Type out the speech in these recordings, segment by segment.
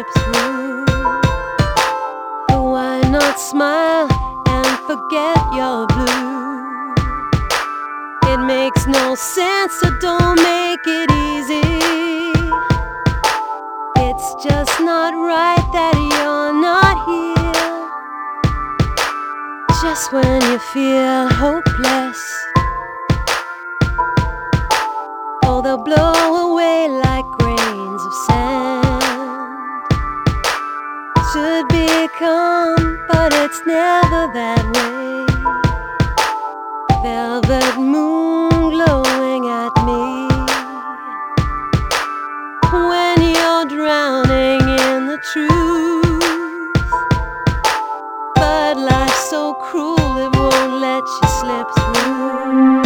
slip through. But why not smile and forget your blue? It makes no sense, so don't make it easy. It's just not right that you're not here. Just when you feel hopeless, oh, they'll blow Calm, but it's never that way. Velvet moon glowing at me when you're drowning in the truth. But life's so cruel, it won't let you slip through.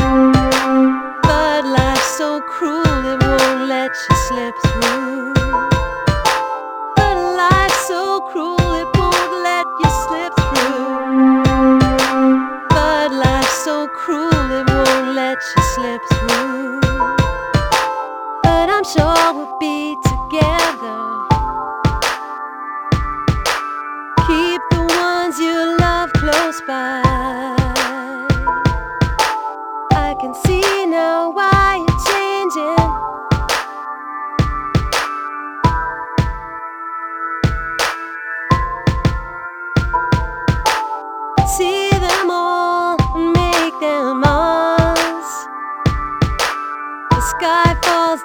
But life's so cruel, it won't let you slip through.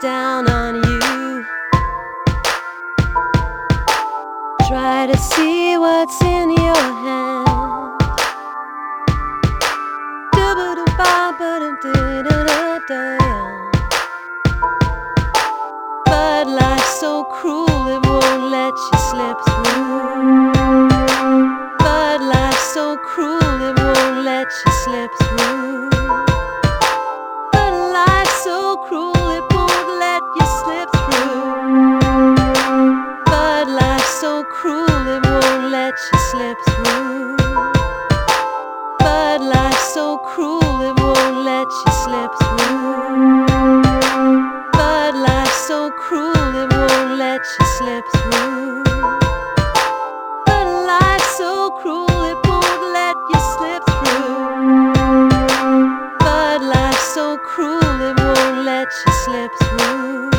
Down on you. Try to see what's in your hand. But life's so cruel, it won't let you slip slip through. But life's so cruel, it won't let you slip through. But life's so cruel, it won't let you slip through. But life's so cruel, it won't let you slip through. But life's so cruel, it won't let you slip through.